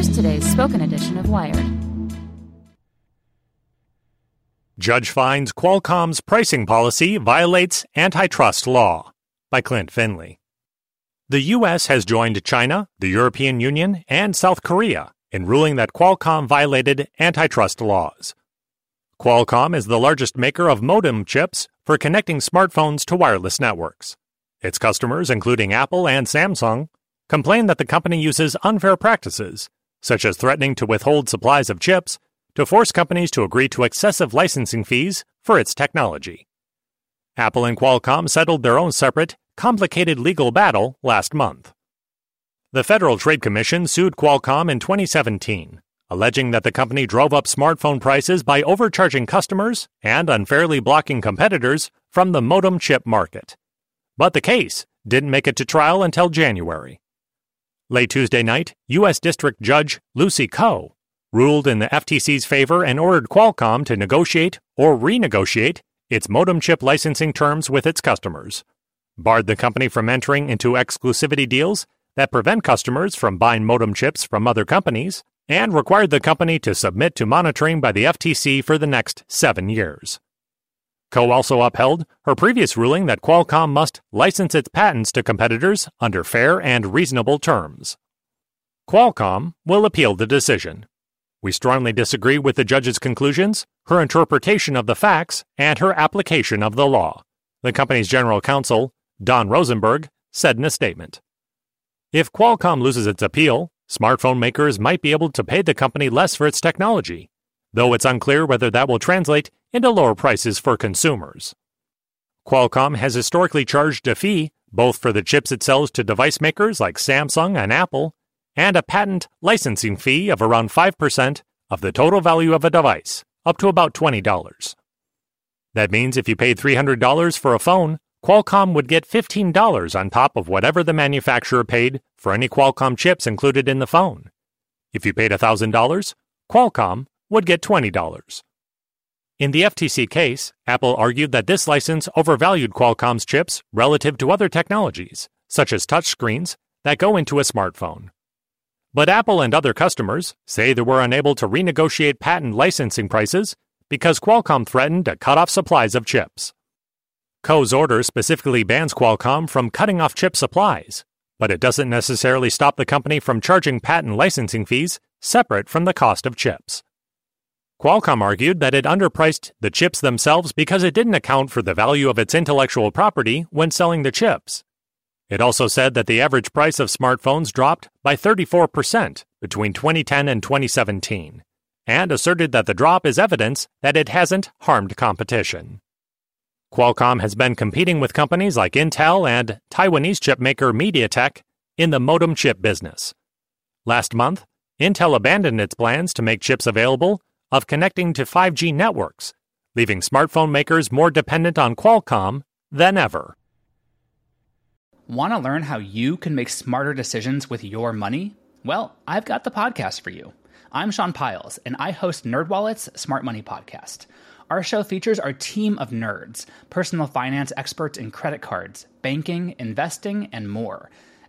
Here's today's spoken edition of Wired. Judge finds Qualcomm's pricing policy violates antitrust law by Klint Finley. The U.S. has joined China, the European Union, and South Korea in ruling that Qualcomm violated antitrust laws. Qualcomm is the largest maker of modem chips for connecting smartphones to wireless networks. Its customers, including Apple and Samsung, complain that the company uses unfair practices, such as threatening to withhold supplies of chips, to force companies to agree to excessive licensing fees for its technology. Apple and Qualcomm settled their own separate, complicated legal battle last month. The Federal Trade Commission sued Qualcomm in 2017, alleging that the company drove up smartphone prices by overcharging customers and unfairly blocking competitors from the modem chip market. But the case didn't make it to trial until January. Late Tuesday night, U.S. District Judge Lucy Koh ruled in the FTC's favor and ordered Qualcomm to negotiate or renegotiate its modem chip licensing terms with its customers, barred the company from entering into exclusivity deals that prevent customers from buying modem chips from other companies, and required the company to submit to monitoring by the FTC for the next seven years. Koh also upheld her previous ruling that Qualcomm must license its patents to competitors under fair and reasonable terms. Qualcomm will appeal the decision. We strongly disagree with the judge's conclusions, her interpretation of the facts, and her application of the law, the company's general counsel, Don Rosenberg, said in a statement. If Qualcomm loses its appeal, smartphone makers might be able to pay the company less for its technology, though it's unclear whether that will translate into lower prices for consumers. Qualcomm has historically charged a fee both for the chips it sells to device makers like Samsung and Apple, and a patent licensing fee of around 5% of the total value of a device, up to about $20. That means if you paid $300 for a phone, Qualcomm would get $15 on top of whatever the manufacturer paid for any Qualcomm chips included in the phone. If you paid $1,000, Qualcomm would get $20. In the FTC case, Apple argued that this license overvalued Qualcomm's chips relative to other technologies, such as touchscreens, that go into a smartphone. But Apple and other customers say they were unable to renegotiate patent licensing prices because Qualcomm threatened to cut off supplies of chips. Koh's order specifically bans Qualcomm from cutting off chip supplies, but it doesn't necessarily stop the company from charging patent licensing fees separate from the cost of chips. Qualcomm argued that it underpriced the chips themselves because it didn't account for the value of its intellectual property when selling the chips. It also said that the average price of smartphones dropped by 34% between 2010 and 2017, and asserted that the drop is evidence that it hasn't harmed competition. Qualcomm has been competing with companies like Intel and Taiwanese chipmaker MediaTek in the modem chip business. Last month, Intel abandoned its plans to make chips available of connecting to 5G networks, leaving smartphone makers more dependent on Qualcomm than ever. Want to learn how you can make smarter decisions with your money? Well, I've got the podcast for you. I'm Sean Pyles, and I host NerdWallet's Smart Money Podcast. Our show features our team of nerds, personal finance experts in credit cards, banking, investing, and more